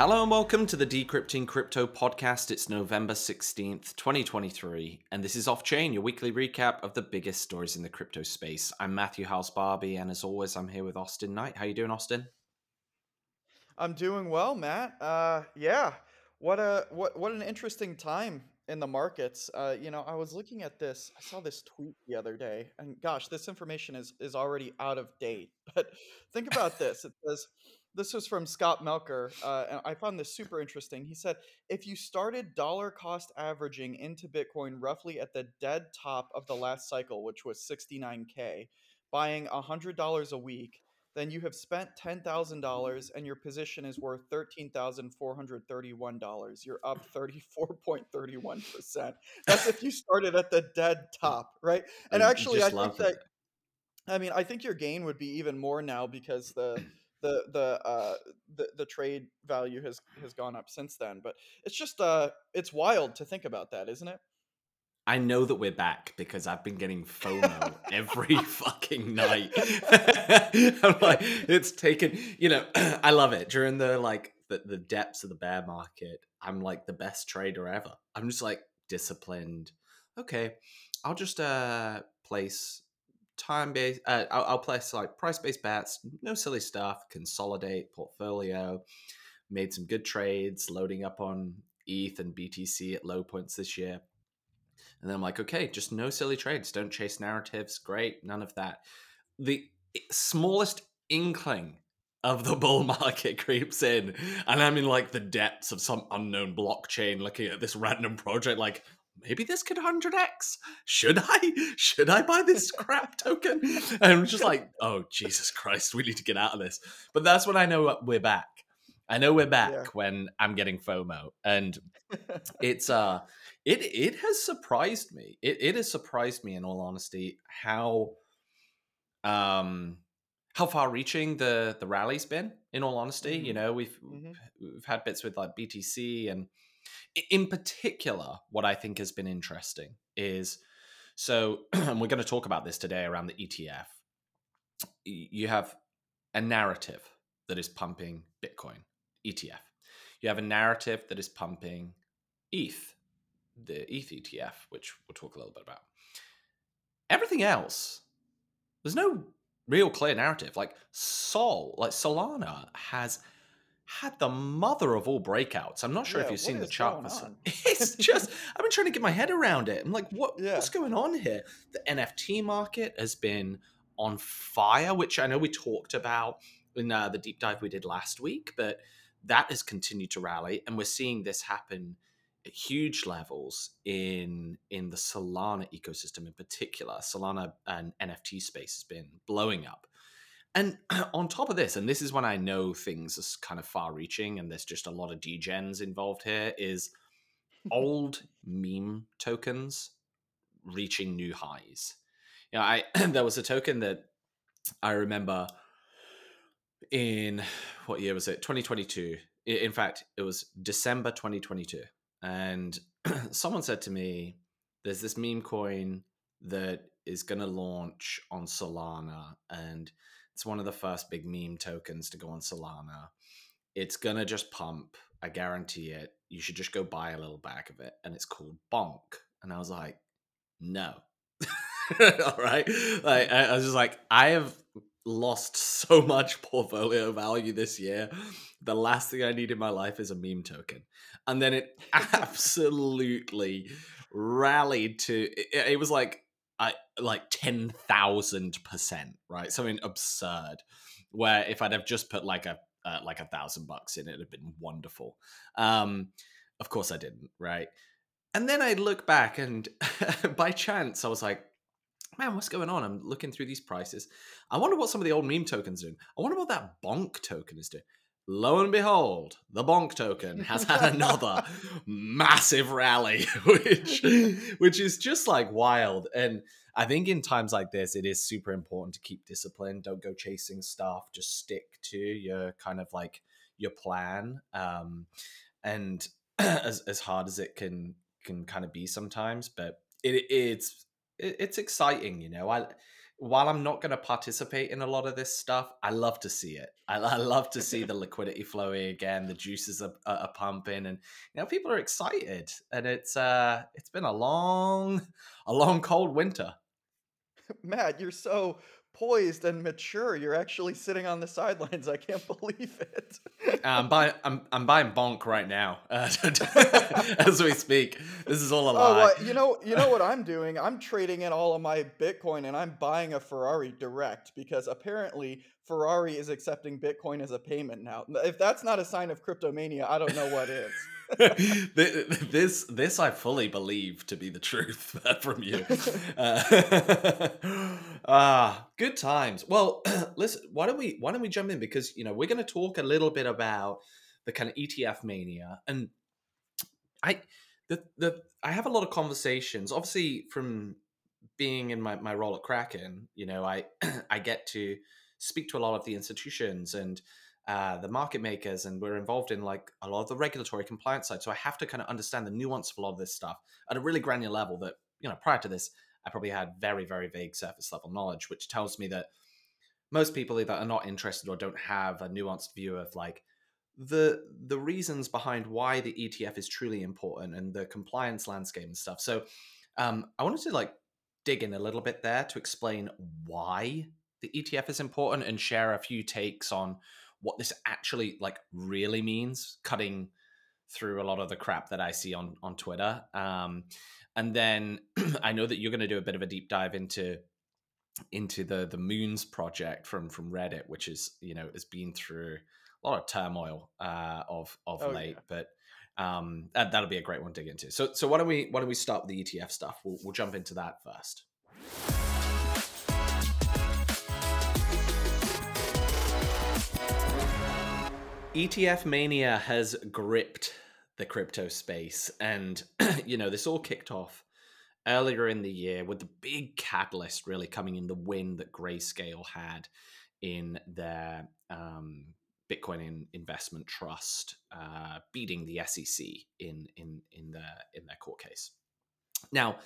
Hello and welcome to the Decrypting Crypto podcast. It's November 16th, 2023, and this is Off Chain, your weekly recap of the biggest stories in the crypto space. I'm Matthew Howells-Barby, and as always, I'm here with Austin Knight. How you doing, Austin? I'm doing well, Matt. Uh, yeah, what a what what an interesting time in the markets. Uh, you know, I was looking at this. I saw this tweet the other day, and gosh, this information is is already out of date. But think about this. It says this was from Scott Melker. Uh, and I found this super interesting. He said, if you started dollar cost averaging into Bitcoin roughly at the dead top of the last cycle, which was 69K, buying $100 a week, then you have spent $10,000 and your position is worth $13,431. You're up 34.31%. That's if you started at the dead top, right? And actually, I think that, I mean, I think your gain would be even more now because the the the uh the, the trade value has has gone up since then but it's just uh it's wild to think about that isn't it I know that we're back because I've been getting FOMO every fucking night. I'm like, it's taken, you know, I love it. During the like the, the depths of the bear market, I'm like the best trader ever. I'm just like disciplined. Okay, I'll just uh place time based. Uh, I'll, I'll place like price based bets, no silly stuff. Consolidate portfolio. Made some good trades, loading up on ETH and BTC at low points this year. And then I'm like, okay, just no silly trades. Don't chase narratives. Great, none of that. The smallest inkling of the bull market creeps in, and I'm in like the depths of some unknown blockchain looking at this random project, like, maybe this could 100x should i? Should i buy this crap token? And i'm just like oh jesus christ we need to get out of this. But that's when i know we're back. I know we're back yeah. when i'm getting fomo and it's uh it it has surprised me. It, it has surprised me in all honesty how um how far reaching the the rally's been in all honesty. Mm-hmm. you know we've mm-hmm. we've had bits with like btc and in particular, what I think has been interesting is so, and we're going to talk about this today around the ETF. You have a narrative that is pumping Bitcoin ETF. You have a narrative that is pumping ETH, the ETH ETF, which we'll talk a little bit about. Everything else, there's no real clear narrative. Like Sol, like Solana has had the mother of all breakouts. I'm not sure yeah, if you've seen the chart. It's just I've been trying to get my head around it. I'm like, what yeah. what's going on here? The NFT market has been on fire, which I know we talked about in uh, the deep dive we did last week, but that has continued to rally, and we're seeing this happen at huge levels in in the Solana ecosystem in particular. Solana and NFT space has been blowing up. And on top of this, and this is when I know things are kind of far reaching and there's just a lot of degens involved here, is old meme tokens reaching new highs. You know, I there was a token that I remember in what year was it? 2022. In fact, it was December 2022. And someone said to me, there's this meme coin that is going to launch on Solana and it's one of the first big meme tokens to go on Solana. It's gonna just pump. I guarantee it. You should just go buy a little bag of it, and it's called Bonk. And I was like, no. All right. Like I was just like, I have lost so much portfolio value this year. The last thing I need in my life is a meme token. And then it absolutely rallied to it, it was like I like ten thousand percent, right? Something absurd. Where if I'd have just put like a uh, like a thousand bucks in, it'd have been wonderful. Um, of course, I didn't, right? And then I look back, and by chance, I was like, man, what's going on? I'm looking through these prices. I wonder what some of the old meme tokens are doing. I wonder what that bonk token is doing lo and behold, the Bonk token has had another massive rally, which which is just like wild. And I think in times like this, it is super important to keep discipline. Don't go chasing stuff. Just stick to your kind of like your plan. Um, and as as hard as it can can kind of be sometimes, but it it's it's exciting, you know. I while I'm not going to participate in a lot of this stuff, I love to see it. I, I love to see the liquidity flowing again. The juices are, are, pumping, and you know people are excited. And it's uh, it's been a long, a long cold winter. Matt, you're so poised and mature. You're actually sitting on the sidelines. I can't believe it. I'm buying. I'm, I'm buying bonk right now uh, as we speak. This is all a lie. Oh, well, you know, you know what I'm doing? I'm trading in all of my Bitcoin and I'm buying a Ferrari direct because apparently Ferrari is accepting Bitcoin as a payment now. If that's not a sign of cryptomania, I don't know what is. this this I fully believe to be the truth from you. Uh, ah, good times. Well, listen, why don't we why don't we jump in because you know we're going to talk a little bit about the kind of ETF mania and I the the I have a lot of conversations. Obviously, from being in my, my role at Kraken, you know, I I get to speak to a lot of the institutions and uh, the market makers, and we're involved in like a lot of the regulatory compliance side. So I have to kind of understand the nuance of a lot of this stuff at a really granular level. That you know, prior to this, I probably had very very vague surface level knowledge, which tells me that most people either are not interested or don't have a nuanced view of like the the reasons behind why the ETF is truly important and the compliance landscape and stuff. So um, I wanted to like dig in a little bit there to explain why the ETF is important and share a few takes on what this actually like really means, cutting through a lot of the crap that I see on on Twitter. Um, and then I know that you're going to do a bit of a deep dive into into the the Moons project from from Reddit, which is you know has been through a lot of turmoil uh, of of oh, late, yeah. but um, that, that'll be a great one to dig into. So so why don't we why don't we start with the ETF stuff? We'll we'll jump into that first. ETF mania has gripped the crypto space. And, you know, this all kicked off earlier in the year with the big catalyst really coming in the win that Grayscale had in their um, Bitcoin in investment trust, uh, beating the SEC in in in their in their court case. Now, I'm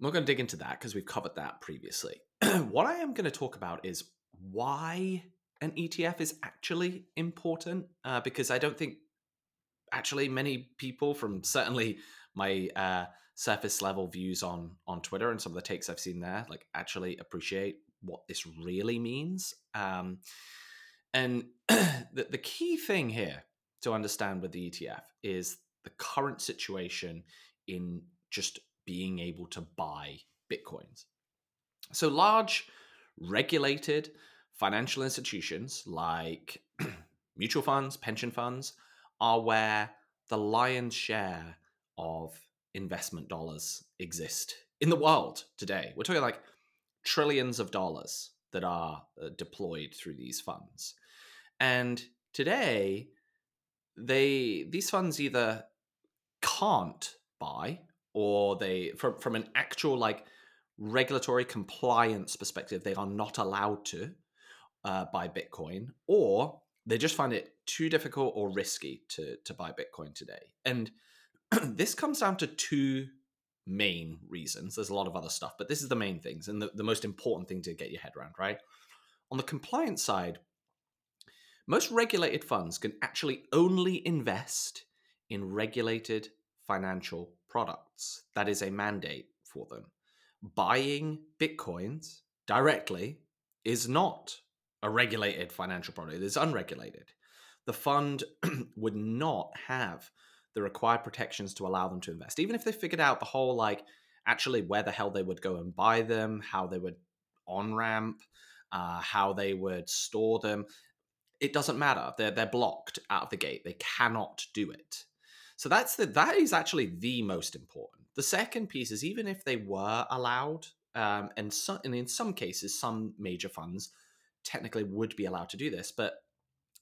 not going to dig into that because we've covered that previously. what I am going to talk about is why an ETF is actually important uh, because I don't think actually many people from certainly my uh, surface level views on on Twitter and some of the takes I've seen there like actually appreciate what this really means. Um, and the, the key thing here to understand with the ETF is the current situation in just being able to buy bitcoins. So large regulated financial institutions like mutual funds, pension funds are where the lion's share of investment dollars exist in the world today. We're talking like trillions of dollars that are uh, deployed through these funds. And today they these funds either can't buy or they from from an actual like regulatory compliance perspective they are not allowed to uh, buy Bitcoin, or they just find it too difficult or risky to to buy Bitcoin today. And this comes down to two main reasons. There's a lot of other stuff, but this is the main things and the, the most important thing to get your head around, right? On the compliance side, most regulated funds can actually only invest in regulated financial products. That is a mandate for them. Buying Bitcoins directly is not a regulated financial product. It's unregulated. The fund would not have the required protections to allow them to invest, even if they figured out the whole like actually where the hell they would go and buy them, how they would on ramp, uh, how they would store them. It doesn't matter. They're they're blocked out of the gate. They cannot do it. So that's the that is actually the most important. The second piece is even if they were allowed, um, and, so, and in some cases, some major funds technically would be allowed to do this. But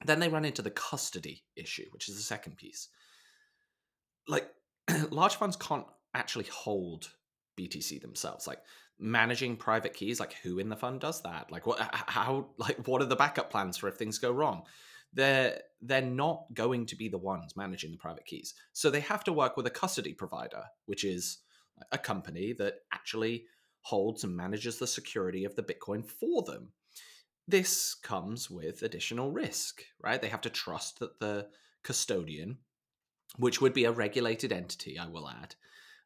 then they run into the custody issue, which is the second piece. Like, large funds can't actually hold BTC themselves. Like, managing private keys, like who in the fund does that? Like, what, how, like, what are the backup plans for if things go wrong? They're they're not going to be the ones managing the private keys, so they have to work with a custody provider, which is a company that actually holds and manages the security of the Bitcoin for them. This comes with additional risk, right? They have to trust that the custodian, which would be a regulated entity, I will add,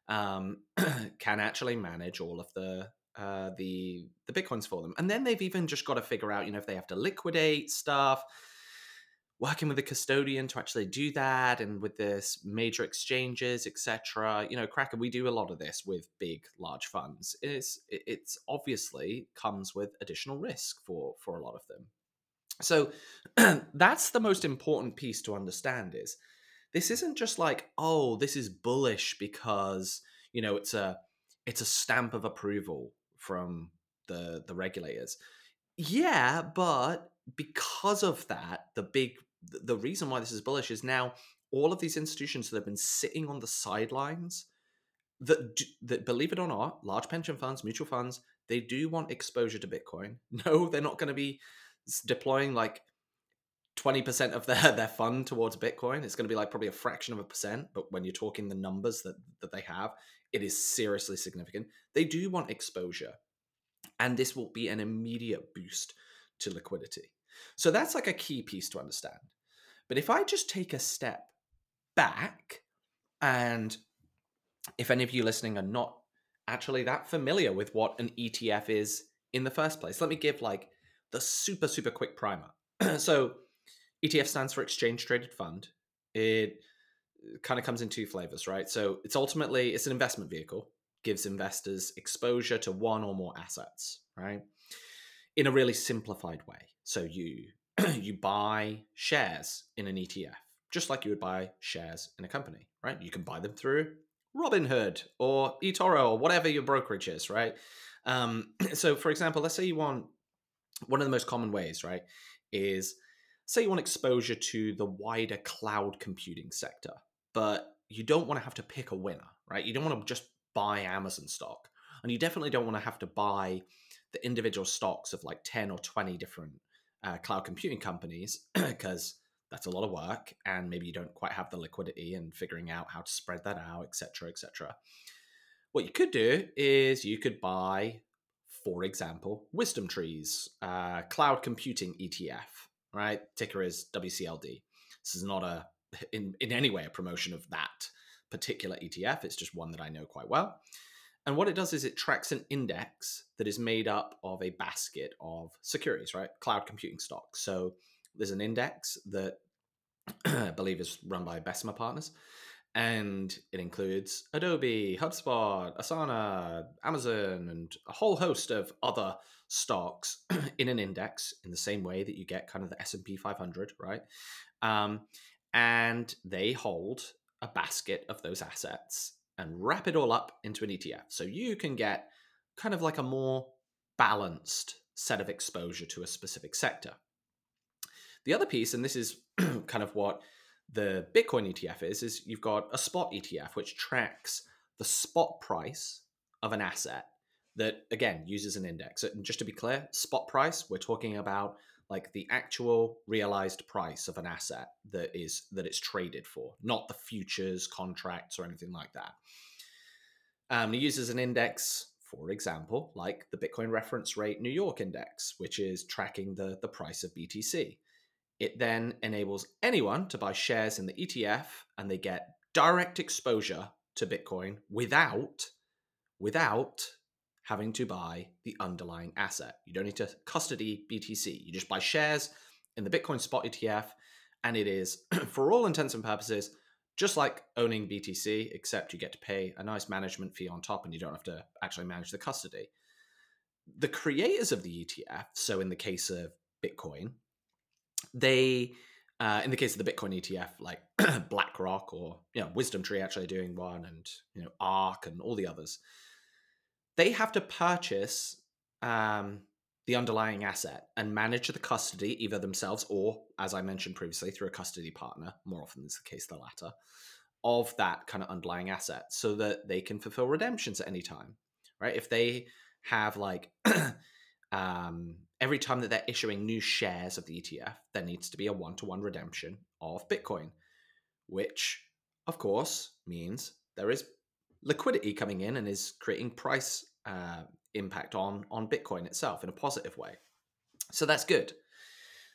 um, can actually manage all of the uh, the the bitcoins for them. And then they've even just got to figure out, you know, if they have to liquidate stuff, working with a custodian to actually do that and with this major exchanges etc you know kraken we do a lot of this with big large funds. It's it's obviously comes with additional risk for for a lot of them. So that's the most important piece to understand is this isn't just like oh this is bullish because you know it's a it's a stamp of approval from the the regulators. Yeah but because of that the big the reason why this is bullish is now all of these institutions that have been sitting on the sidelines that that believe it or not, large pension funds, mutual funds, they do want exposure to Bitcoin. No, they're not going to be deploying like 20% of their, their fund towards Bitcoin. It's going to be like probably a fraction of a percent, but when you're talking the numbers that, that they have, it is seriously significant. They do want exposure. And this will be an immediate boost to liquidity. So that's like a key piece to understand. But if I just take a step back, and if any of you listening are not actually that familiar with what an ETF is in the first place, let me give like the super, super quick primer. so ETF stands for Exchange Traded Fund. It uh, kind of comes in two flavors, right? So it's ultimately it's an investment vehicle, gives investors exposure to one or more assets, right? In a really simplified way. So you you buy shares in an ETF, just like you would buy shares in a company, right? You can buy them through Robinhood or eToro or whatever your brokerage is, right? Um, so, for example, let's say you want one of the most common ways, right, is say you want exposure to the wider cloud computing sector, but you don't want to have to pick a winner, right? You don't want to just buy Amazon stock, and you definitely don't want to have to buy the individual stocks of like 10 or 20 different uh, cloud computing companies because that's a lot of work and maybe you don't quite have the liquidity and figuring out how to spread that out etc etc what you could do is you could buy for example WisdomTree's uh, cloud computing etf right? Ticker is wcld this is not a in, in any way a promotion of that particular etf it's just one that i know quite well and what it does is it tracks an index that is made up of a basket of securities, right? Cloud computing stocks. So there's an index that I believe is run by Bessemer Partners, and it includes Adobe, HubSpot, Asana, Amazon, and a whole host of other stocks in an index in the same way that you get kind of the S&P 500, right? Um, and they hold a basket of those assets and wrap it all up into an ETF. So you can get kind of like a more balanced set of exposure to a specific sector. The other piece, and this is kind of what the Bitcoin ETF is, is you've got a spot ETF, which tracks the spot price of an asset that, again, uses an index. And just to be clear, spot price, we're talking about like the actual realized price of an asset that is that it's traded for, not the futures contracts or anything like that. Um, it uses an index, for example, like the Bitcoin Reference Rate New York Index, which is tracking the, the price of BTC. It then enables anyone to buy shares in the ETF and they get direct exposure to Bitcoin without without having to buy the underlying asset. You don't need to custody BTC. You just buy shares in the Bitcoin spot ETF, and it is, for all intents and purposes, just like owning BTC, except you get to pay a nice management fee on top and you don't have to actually manage the custody. The creators of the ETF, so in the case of Bitcoin, they, uh, in the case of the Bitcoin ETF, like BlackRock or you know WisdomTree actually doing one, and you know ARK and all the others, they have to purchase um, the underlying asset and manage the custody either themselves or, as I mentioned previously, through a custody partner. More often is the case, the latter of that kind of underlying asset, so that they can fulfill redemptions at any time. Right? If they have like um, every time that they're issuing new shares of the ETF, there needs to be a one-to-one redemption of Bitcoin, which of course means there is liquidity coming in and is creating price uh, impact on on Bitcoin itself in a positive way. So that's good.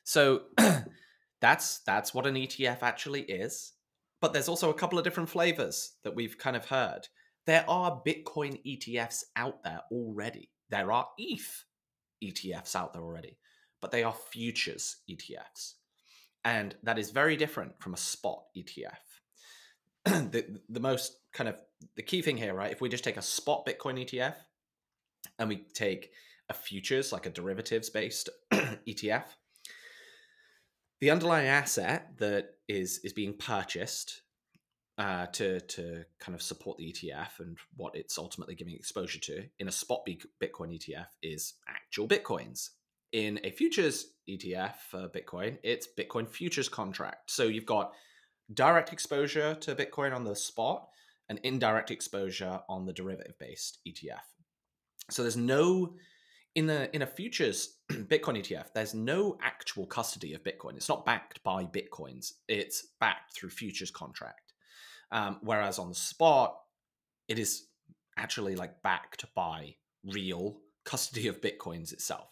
So that's that's what an ETF actually is. But there's also a couple of different flavors that we've kind of heard. There are Bitcoin ETFs out there already. There are ETH ETFs out there already, but they are futures ETFs. And that is very different from a spot ETF. the, the most kind of the key thing here, right? If we just take a spot Bitcoin ETF and we take a futures, like a derivatives based ETF, the underlying asset that is is being purchased uh, to to kind of support the ETF and what it's ultimately giving exposure to in a spot Bitcoin ETF is actual bitcoins. In a futures ETF for Bitcoin, it's Bitcoin futures contract. So you've got direct exposure to Bitcoin on the spot and indirect exposure on the derivative based ETF. So there's no in the in a futures Bitcoin ETF, there's no actual custody of Bitcoin. It's not backed by Bitcoins. It's backed through futures contract. Um, whereas on the spot, it is actually like backed by real custody of Bitcoins itself.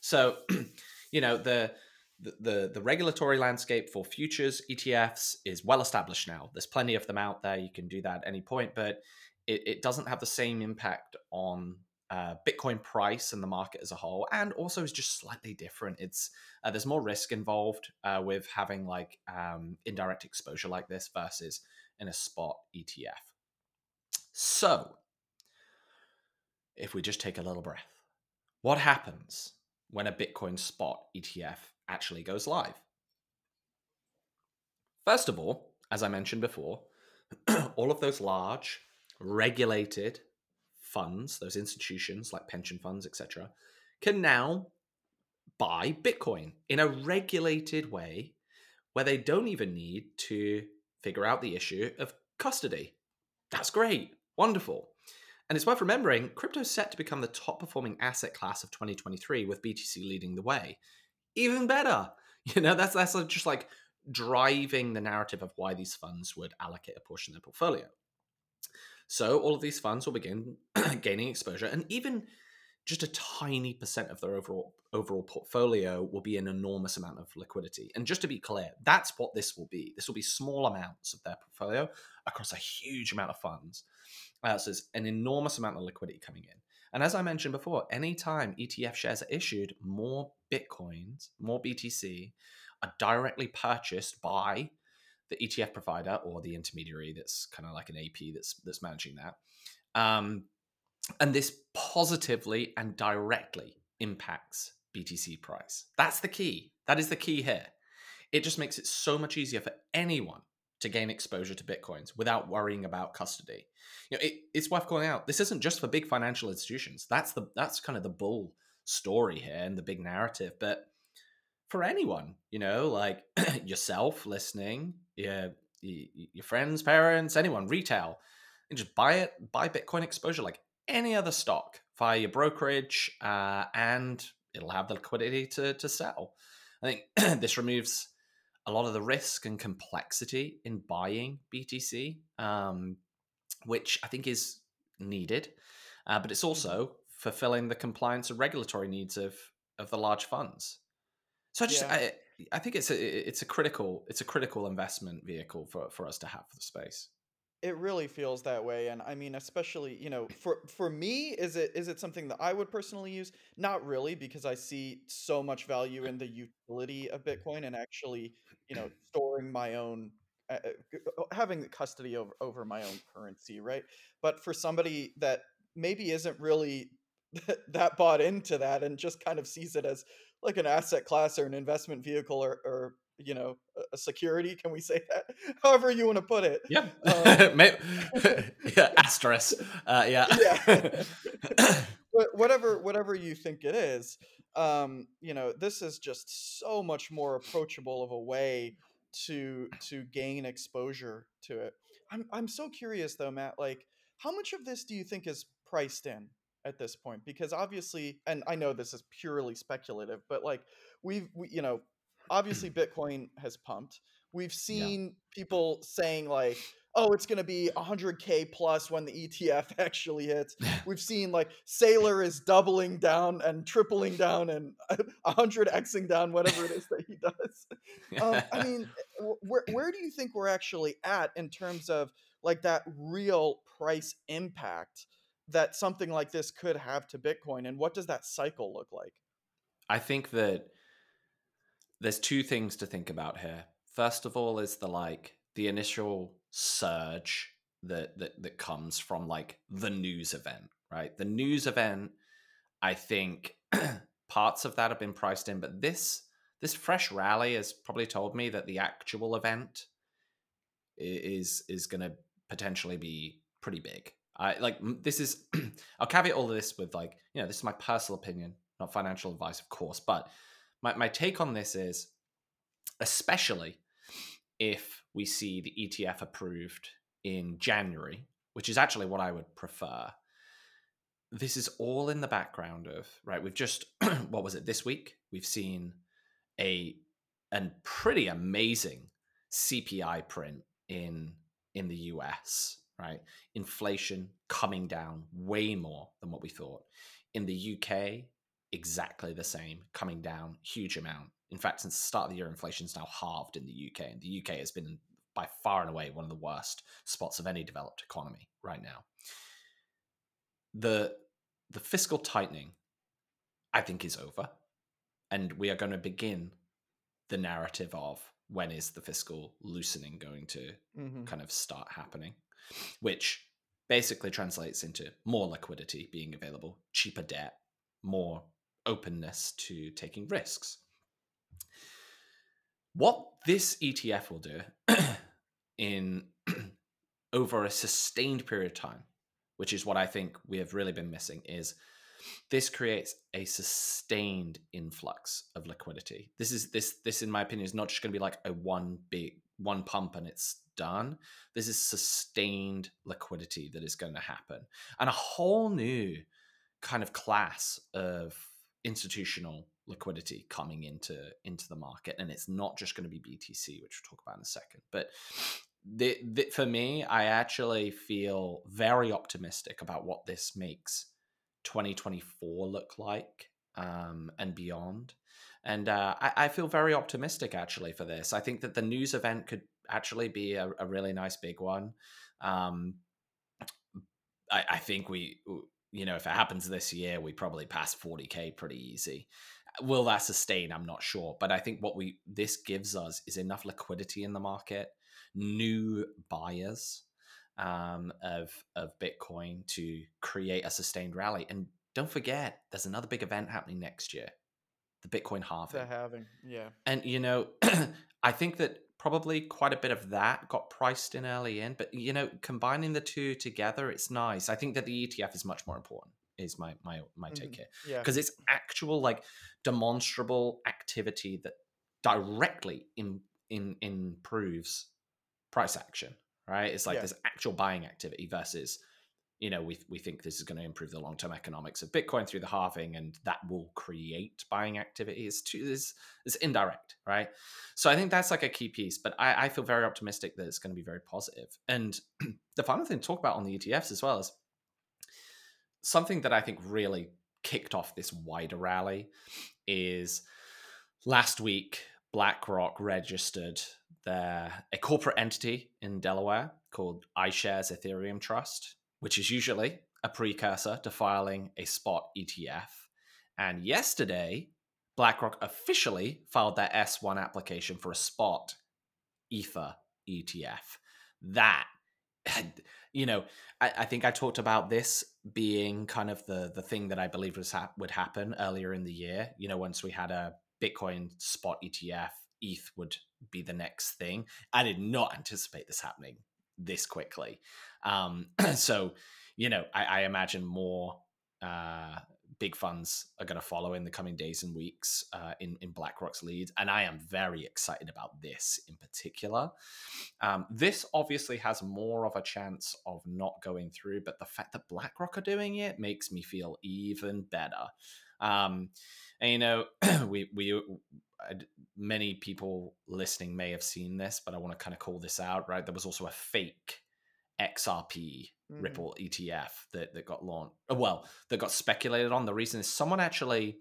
So, you know, the the, the regulatory landscape for futures ETFs is well established now. There's plenty of them out there. You can do that at any point, but it, it doesn't have the same impact on uh, Bitcoin price and the market as a whole, and also is just slightly different. It's uh, there's more risk involved uh, with having like um, indirect exposure like this versus in a spot ETF. So, if we just take a little breath, what happens when a Bitcoin spot ETF actually goes live. First of all, as I mentioned before, all of those large regulated funds, those institutions like pension funds, etc., can now buy Bitcoin in a regulated way where they don't even need to figure out the issue of custody. That's great. Wonderful. And it's worth remembering crypto is set to become the top performing asset class of 2023 with BTC leading the way even better. You know, that's that's just like driving the narrative of why these funds would allocate a portion of their portfolio. So all of these funds will begin gaining exposure, and even just a tiny percent of their overall overall portfolio will be an enormous amount of liquidity. And just to be clear, that's what this will be. This will be small amounts of their portfolio across a huge amount of funds. Uh, so there's an enormous amount of liquidity coming in. And as I mentioned before, anytime ETF shares are issued, more Bitcoins, more BTC are directly purchased by the ETF provider or the intermediary that's kind of like an AP that's that's managing that. Um, and this positively and directly impacts BTC price. That's the key. That is the key here. It just makes it so much easier for anyone to gain exposure to bitcoins without worrying about custody. You know, it, it's worth calling out. This isn't just for big financial institutions. That's the that's kind of the bull story here and the big narrative. But for anyone, you know, like yourself listening, your your friends, parents, anyone, retail, and just buy it, buy Bitcoin exposure like any other stock via your brokerage, uh, and it'll have the liquidity to to sell. I think this removes a lot of the risk and complexity in buying BTC, um, which I think is needed. Uh, but it's mm-hmm. also fulfilling the compliance and regulatory needs of of the large funds. So I just yeah. I, I think it's a it's a critical it's a critical investment vehicle for for us to have for the space. It really feels that way, and I mean, especially you know, for for me, is it is it something that I would personally use? Not really, because I see so much value in the utility of Bitcoin and actually, you know, storing my own, uh, uh having custody over over my own currency, right? But for somebody that maybe isn't really that bought into that and just kind of sees it as like an asset class or an investment vehicle or, or you know a security can we say that? However you want to put it yeah. um, yeah asterisk uh, yeah. Yeah. Whatever whatever you think it is um you know this is just so much more approachable of a way to to gain exposure to it. I'm i'm so curious though matt like how much of this do you think is priced in at this point? Because obviously and i know this is purely speculative but like we've we, you know obviously bitcoin has pumped we've seen yeah. people saying like oh, it's going to be 100k plus when the ETF actually hits. We've seen like Saylor is doubling down and tripling down and 100xing down whatever it is that he does. Um, I mean, where where do you think we're actually at in terms of like that real price impact that something like this could have to Bitcoin, and what does that cycle look like? I think that there's two things to think about here. First of all, is the like the initial surge that that that comes from like the news event, right? The news event, I think parts of that have been priced in, but this this fresh rally has probably told me that the actual event is is going to potentially be pretty big. I like this is I'll caveat all of this with like, you know, this is my personal opinion, not financial advice, of course, but my, my take on this is especially if we see the ETF approved in January, which is actually what I would prefer. This is all in the background of right. We've just what was it this week? We've seen a and pretty amazing CPI print in in the US, right? Inflation coming down way more than what we thought. In the UK, exactly the same, coming down huge amount. In fact, since the start of the year, inflation's now halved in the UK, and the UK has been by far and away one of the worst spots of any developed economy right now. The the fiscal tightening, I think, is over, and we are going to begin the narrative of when is the fiscal loosening going to mm-hmm. kind of start happening, which basically translates into more liquidity being available, cheaper debt, more openness to taking risks. What this ETF will do in over a sustained period of time, which is what I think we have really been missing, is this creates a sustained influx of liquidity. This is this this in my opinion is not just going to be like a one big one pump and it's done. This is sustained liquidity that is going to happen. And a whole new kind of class of institutional liquidity coming into into the market and it's not just going to be BTC which we'll talk about in a second but the, the, for me I actually feel very optimistic about what this makes 2024 look like um, and beyond. And uh, I, I, feel very optimistic actually for this. I think that the news event could actually be a, a really nice big one. Um, I, I, think we, you know, if it happens this year, we probably pass 40k pretty easy. Will that sustain? I'm not sure, but I think what we this gives us is enough liquidity in the market, new buyers um, of of Bitcoin to create a sustained rally. And don't forget, there's another big event happening next year, the Bitcoin halving. The halving, yeah. And you know, I think that probably quite a bit of that got priced in early in, but you know, combining the two together, it's nice. I think that the ETF is much more important. Is my my my take mm-hmm. here, yeah, because it's actual like demonstrable activity that directly in, in improves price action right? It's like yeah. there's actual buying activity versus, you know, we we think this is going to improve the long term economics of Bitcoin through the halving, and that will create buying activity. Is too is is indirect, right? So I think that's like a key piece. But I, I feel very optimistic that it's going to be very positive. And the final thing to talk about on the ETFs as well is something that I think really kicked off this wider rally is last week BlackRock registered their a corporate entity in Delaware called iShares Ethereum Trust, which is usually a precursor to filing a spot ETF. And yesterday, BlackRock officially filed their S1 application for a spot Ether ETF. That, you know, I, I, think I talked about this being kind of the the thing that I believe was would happen earlier in the year. You know, once we had a Bitcoin spot ETF, ETH would be the next thing. I did not anticipate this happening this quickly. Um, so, you know, I, I imagine more uh, big funds are going to follow in the coming days and weeks uh, in in BlackRock's lead, and I am very excited about this in particular. Um, this obviously has more of a chance of not going through, but the fact that BlackRock are doing it makes me feel even better. Um, and you know, we we many people listening may have seen this, but I want to kind of call this out. Right, there was also a fake XRP mm. Ripple ETF that that got launched. Uh, well, that got speculated on. The reason is someone actually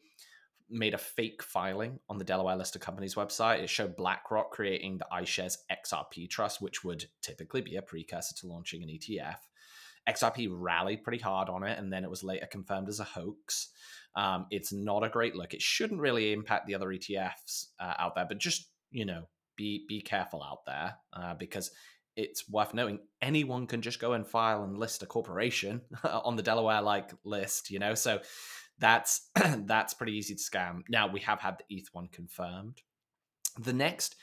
made a fake filing on the Delaware listed company's website. It showed BlackRock creating the iShares XRP Trust, which would typically be a precursor to launching an ETF. XRP rallied pretty hard on it, and then it was later confirmed as a hoax. Um, it's not a great look. It shouldn't really impact the other ETFs uh, out there, but just you know, be be careful out there uh, because it's worth noting anyone can just go and file and list a corporation on the Delaware like list, you know. So that's that's pretty easy to scam. Now we have had the ETH one confirmed. The next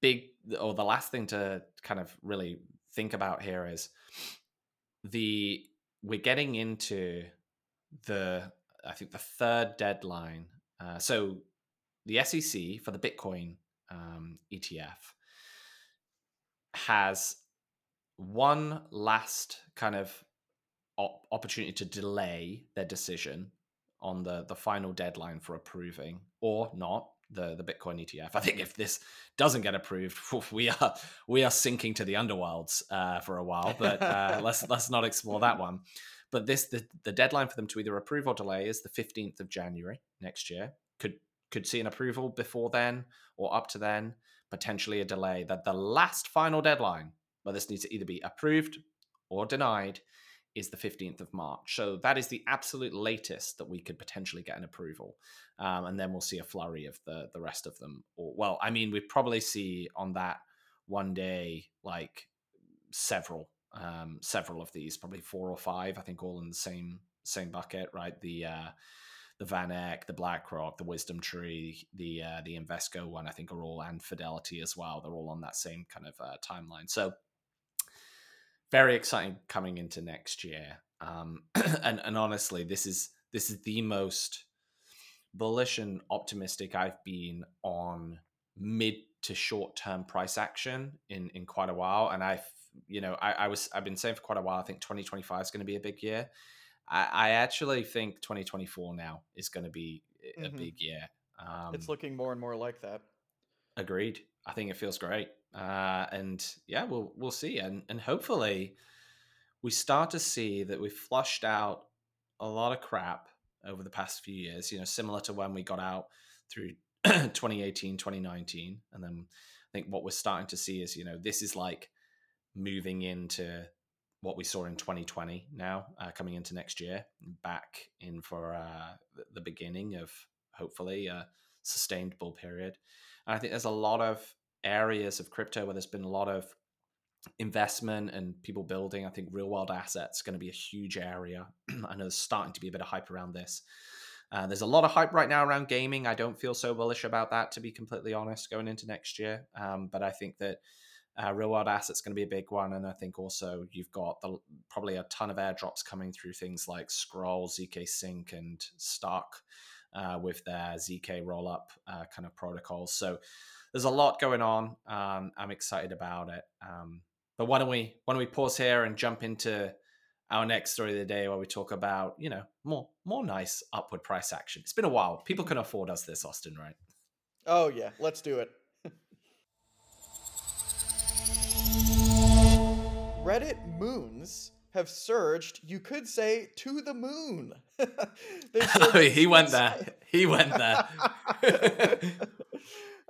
big or the last thing to kind of really think about here is the we're getting into the I think the third deadline. Uh, so the SEC for the Bitcoin um, ETF has one last kind of op- opportunity to delay their decision on the the final deadline for approving or not the the Bitcoin ETF. I think if this doesn't get approved, we are we are sinking to the underworlds uh, for a while. But uh, let's let's not explore that one. But this the, the deadline for them to either approve or delay is the fifteenth of January next year. Could could see an approval before then or up to then potentially a delay, that the last final deadline where this needs to either be approved or denied is the 15th of March. So that is the absolute latest that we could potentially get an approval. Um, and then we'll see a flurry of the, the rest of them. Or, well, I mean, we'd probably see on that one day, like several, um, several of these, probably four or five, I think all in the same, same bucket, right? The, uh, the VanEck, the BlackRock, the WisdomTree, the uh, the Invesco one, I think are all and Fidelity as well. They're all on that same kind of uh, timeline. So very exciting coming into next year. Um, and and honestly, this is this is the most bullish and optimistic I've been on mid to short term price action in in quite a while. And I've you know I, I was I've been saying for quite a while. I think 2025 is going to be a big year. I, I actually think 2024 now is going to be a mm-hmm. big year. Um, it's looking more and more like that. Agreed. I think it feels great, uh, and yeah, we'll we'll see, and and hopefully we start to see that we've flushed out a lot of crap over the past few years. You know, similar to when we got out through 2018, 2019, and then I think what we're starting to see is you know this is like moving into what we saw in 2020 now uh, coming into next year back in for uh, the beginning of hopefully a sustained bull period. And i think there's a lot of areas of crypto where there's been a lot of investment and people building. I think real world assets going to be a huge area. I know there's starting to be a bit of hype around this. Uh, there's a lot of hype right now around gaming. I don't feel so bullish about that to be completely honest going into next year. Um, but i think that uh, real world assets going to be a big one, and I think also you've got the, probably a ton of airdrops coming through things like Scroll, zkSync, and Stark uh, with their zk rollup uh, kind of protocols. So there's a lot going on. Um, I'm excited about it. Um, but why don't we why don't we pause here and jump into our next story of the day where we talk about you know more more nice upward price action. It's been a while. People can afford us this, Austin, right? Oh yeah, let's do it. Reddit moons have surged, you could say, to the moon. oh, he went there. He went there.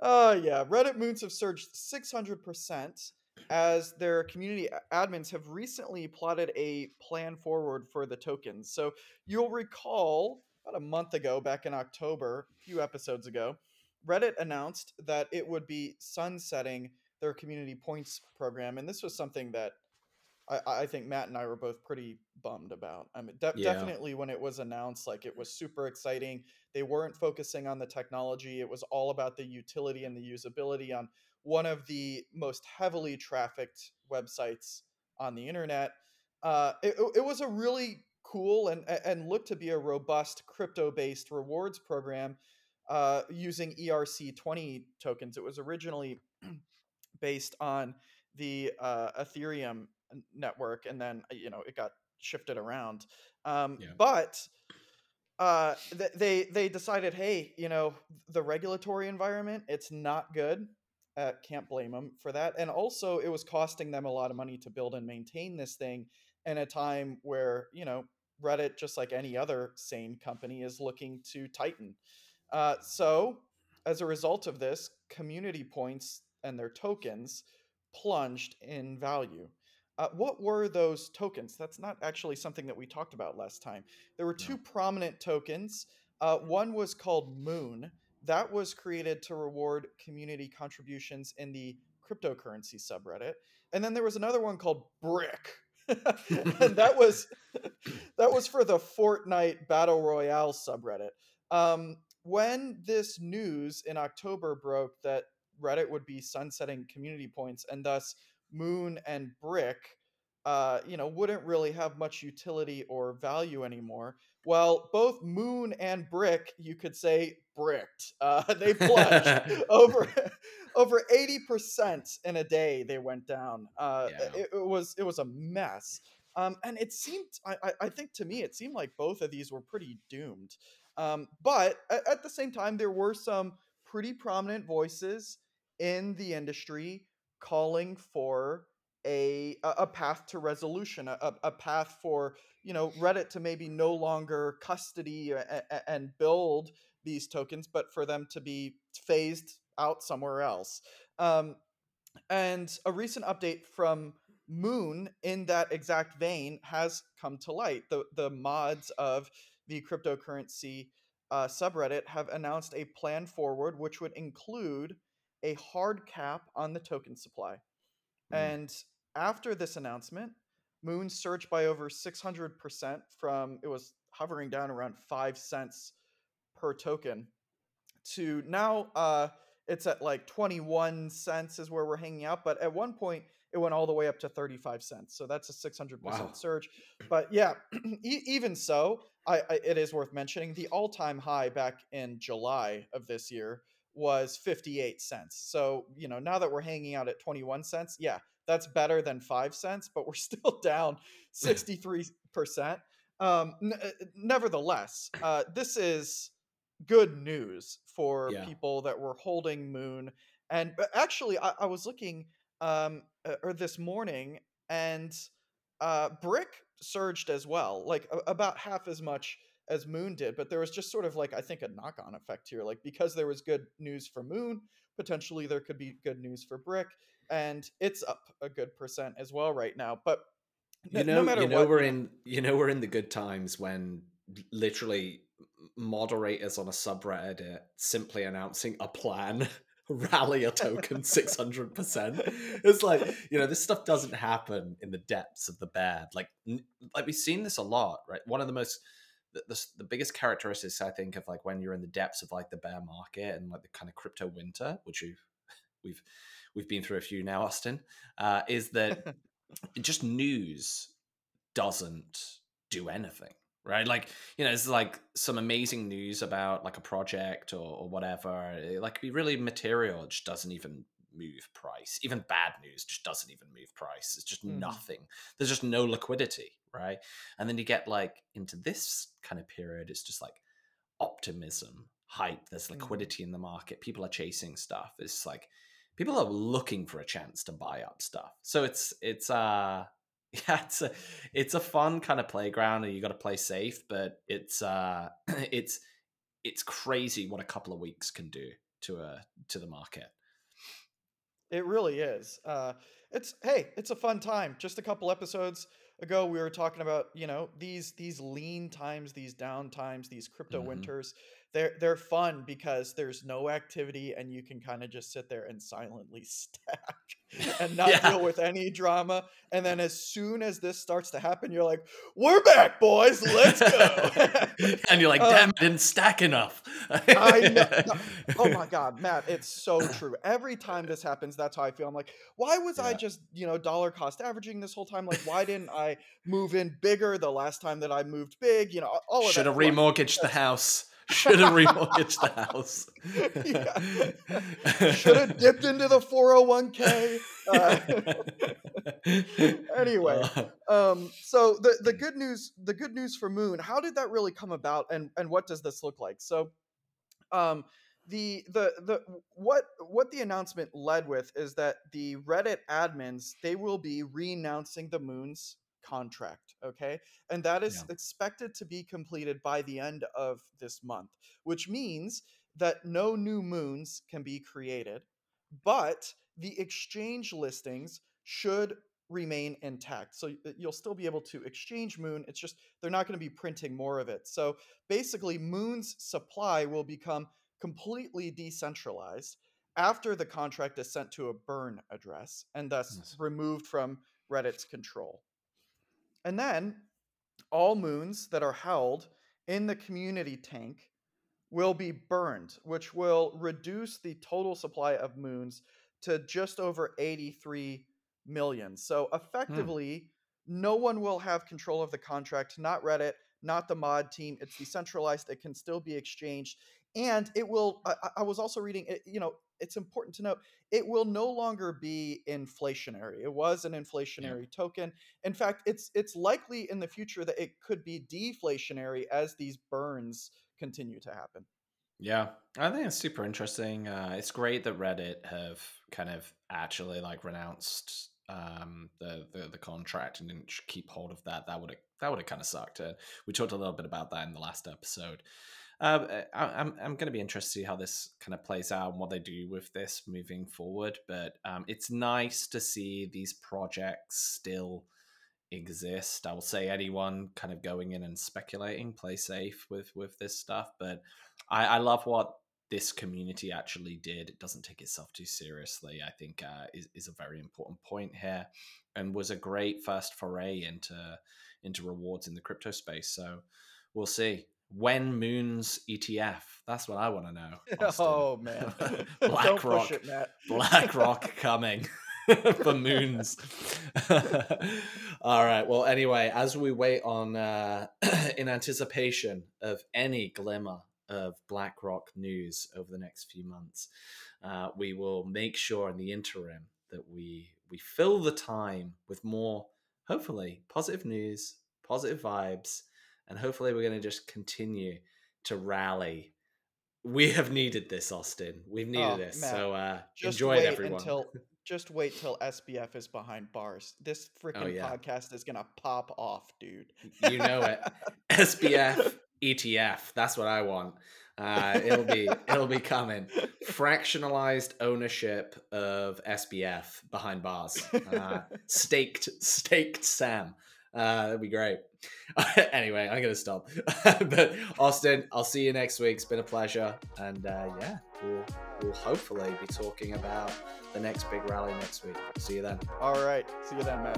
Oh, uh, yeah. Reddit moons have surged 600% as their community admins have recently plotted a plan forward for the tokens. So you'll recall about a month ago, back in October, a few episodes ago, Reddit announced that it would be sunsetting their community points program. And this was something that I, I think Matt and I were both pretty bummed about. I mean, de- yeah. definitely when it was announced, like it was super exciting. They weren't focusing on the technology; it was all about the utility and the usability on one of the most heavily trafficked websites on the internet. Uh, it, it was a really cool and and looked to be a robust crypto based rewards program uh, using ERC20 tokens. It was originally based on the uh, Ethereum network, and then uh, you know it got shifted around. Um, Yeah. But uh, th- they they decided, hey, you know, the regulatory environment, it's not good. Uh, can't blame them for that. And also, it was costing them a lot of money to build and maintain this thing in a time where you know Reddit, just like any other sane company, is looking to tighten. Uh, so, as a result of this, community points and their tokens plunged in value. Uh, what were those tokens? That's not actually something that we talked about last time. There were two No. prominent tokens. Uh, one was called Moon. That was created to reward community contributions in the cryptocurrency subreddit. And then there was another one called Brick. and that was that was for the Fortnite Battle Royale subreddit. Um, when this news in October broke that Reddit would be sunsetting community points and thus Moon and Brick, uh, you know, wouldn't really have much utility or value anymore. Well, both Moon and Brick, you could say, bricked. Uh, they plunged over over eighty percent in a day. They went down. Uh, Yeah. it, it was it was a mess. Um, and it seemed, I, I, think to me, it seemed like both of these were pretty doomed. Um, but at, at the same time, there were some pretty prominent voices in the industry calling for a a path to resolution, a, a path for you know Reddit to maybe no longer custody and build these tokens, but for them to be phased out somewhere else. Um, and a recent update from Moon in that exact vein has come to light. The the mods of the cryptocurrency uh, subreddit have announced a plan forward, which would include a hard cap on the token supply. Mm. And after this announcement, Moon surged by over 600% from it was hovering down around 5 cents per token to now uh it's at like 21 cents is where we're hanging out, but at one point it went all the way up to 35 cents. So that's a 600% Wow. surge. But yeah, e- even so, I, I it is worth mentioning the all-time high back in July of this year was 58 cents. So, you know, now that we're hanging out at 21 cents, yeah, that's better than 5 cents, but we're still down 63%. Um n- uh, nevertheless, uh this is good news for Yeah. people that were holding Moon. And uh, actually, I, I was looking um uh, or this morning, and uh Brick surged as well, like a- about half as much as Moon did. But there was just sort of like I think a knock-on effect here, like because there was good news for Moon, potentially there could be good news for Brick, and it's up a good percent as well right now. But you know, no matter you know, what, we're in, you know, we're in the good times when literally moderators on a subreddit simply announcing a plan, rally a token six hundred percent. It's like you know, this stuff doesn't happen in the depths of the bad. Like, like we've seen this a lot, right? One of the most the, the, the biggest characteristics I think of like when you're in the depths of like the bear market and like the kind of crypto winter, which we've we've we've been through a few now, Austin, uh, is that just news doesn't do anything right? Like you know it's like some amazing news about like a project or, or whatever it, like could be really material it just doesn't even move price. Even bad news just doesn't even move price. It's just Mhm. nothing. There's just no liquidity right? And then you get like into this kind of period it's just like optimism hype. There's Mhm. liquidity in the market. People are chasing stuff. It's like people are looking for a chance to buy up stuff. So it's it's uh yeah it's a it's a fun kind of playground and you got to play safe but it's uh it's it's crazy what a couple of weeks can do to a to the market It really is. Uh, it's hey, it's a fun time. Just a couple episodes ago, we were talking about you know these these lean times, these down times, these crypto Mhm. winters. They're they're fun because there's no activity and you can kind of just sit there and silently stack and not Yeah. deal with any drama. And then as soon as this starts to happen, you're like, "We're back, boys. Let's go." and you're like, Um, damn, I didn't stack enough. I know. no, oh my god, Matt, it's so true. Every time this happens, that's how I feel. I'm like, why was I just, you know, dollar cost averaging this whole time? Like, why didn't I move in bigger the last time that I moved big? You know, all of Should have remortgaged the house. Should have remortgaged the house. Should have dipped into the 401k. Uh, Anyway. Uh, um, so the the good news, the good news for Moon, how did that really come about, and and what does this look like? So, um, the the the what what the announcement led with is that the Reddit admins they will be renouncing the Moon's contract, okay, and that is Yeah. expected to be completed by the end of this month, which means that no new moons can be created, but the exchange listings should remain intact. So you'll still be able to exchange Moon. It's just they're not going to be printing more of it. So basically, Moon's supply will become completely decentralized after the contract is sent to a burn address and thus Yes. removed from Reddit's control. And then all moons that are held in the community tank will be burned, which will reduce the total supply of moons to just over 83 million. So hmm. effectively, no one will have control of the contract, not Reddit, not the mod team. It's decentralized, it can still be exchanged. And it will, I, I- I was also reading, it, you know, it's important to note it will no longer be inflationary. It was an inflationary token. In fact, it's it's likely in the future that it could be deflationary as these burns continue to happen. Yeah, I think it's super interesting. Uh, it's great that Reddit have kind of actually like renounced um, the, the the contract and didn't keep hold of that. That would have that would have kind of sucked. Uh, we talked a little bit about that in the last episode. Um, uh, I, I'm I'm going to be interested to see how this kind of plays out and what they do with this moving forward. But um, it's nice to see these projects still exist. I will say anyone kind of going in and speculating, play safe with with this stuff. But I, I love what this community actually did. It doesn't take itself too seriously. I think uh, is is a very important point here, and was a great first foray into into rewards in the crypto space. So we'll see. When Moon's ETF? That's what I want to know. Austin. Oh man, BlackRock. BlackRock coming for moons. All right. Well, anyway, as we wait on uh, in anticipation of any glimmer of BlackRock news over the next few months, uh, we will make sure in the interim that we we fill the time with more, hopefully, positive news, positive vibes, and hopefully we're going to just continue to rally. We have needed this, Austin. We've needed Oh, this. Matt, So uh, Just enjoy it, everyone. until just wait till SBF is behind bars. This freaking Oh, yeah. podcast is gonna pop off, dude. You know it. SBF ETF. That's what I want. Uh, it'll be it'll be coming. Fractionalized ownership of SBF behind bars. Uh, staked staked Sam. Uh, that'd be great. anyway, I'm gonna stop. but Austin, I'll see you next week. It's been a pleasure, and uh, yeah, we'll we'll hopefully be talking about the next big rally next week. See you then. All right, see you then, Matt.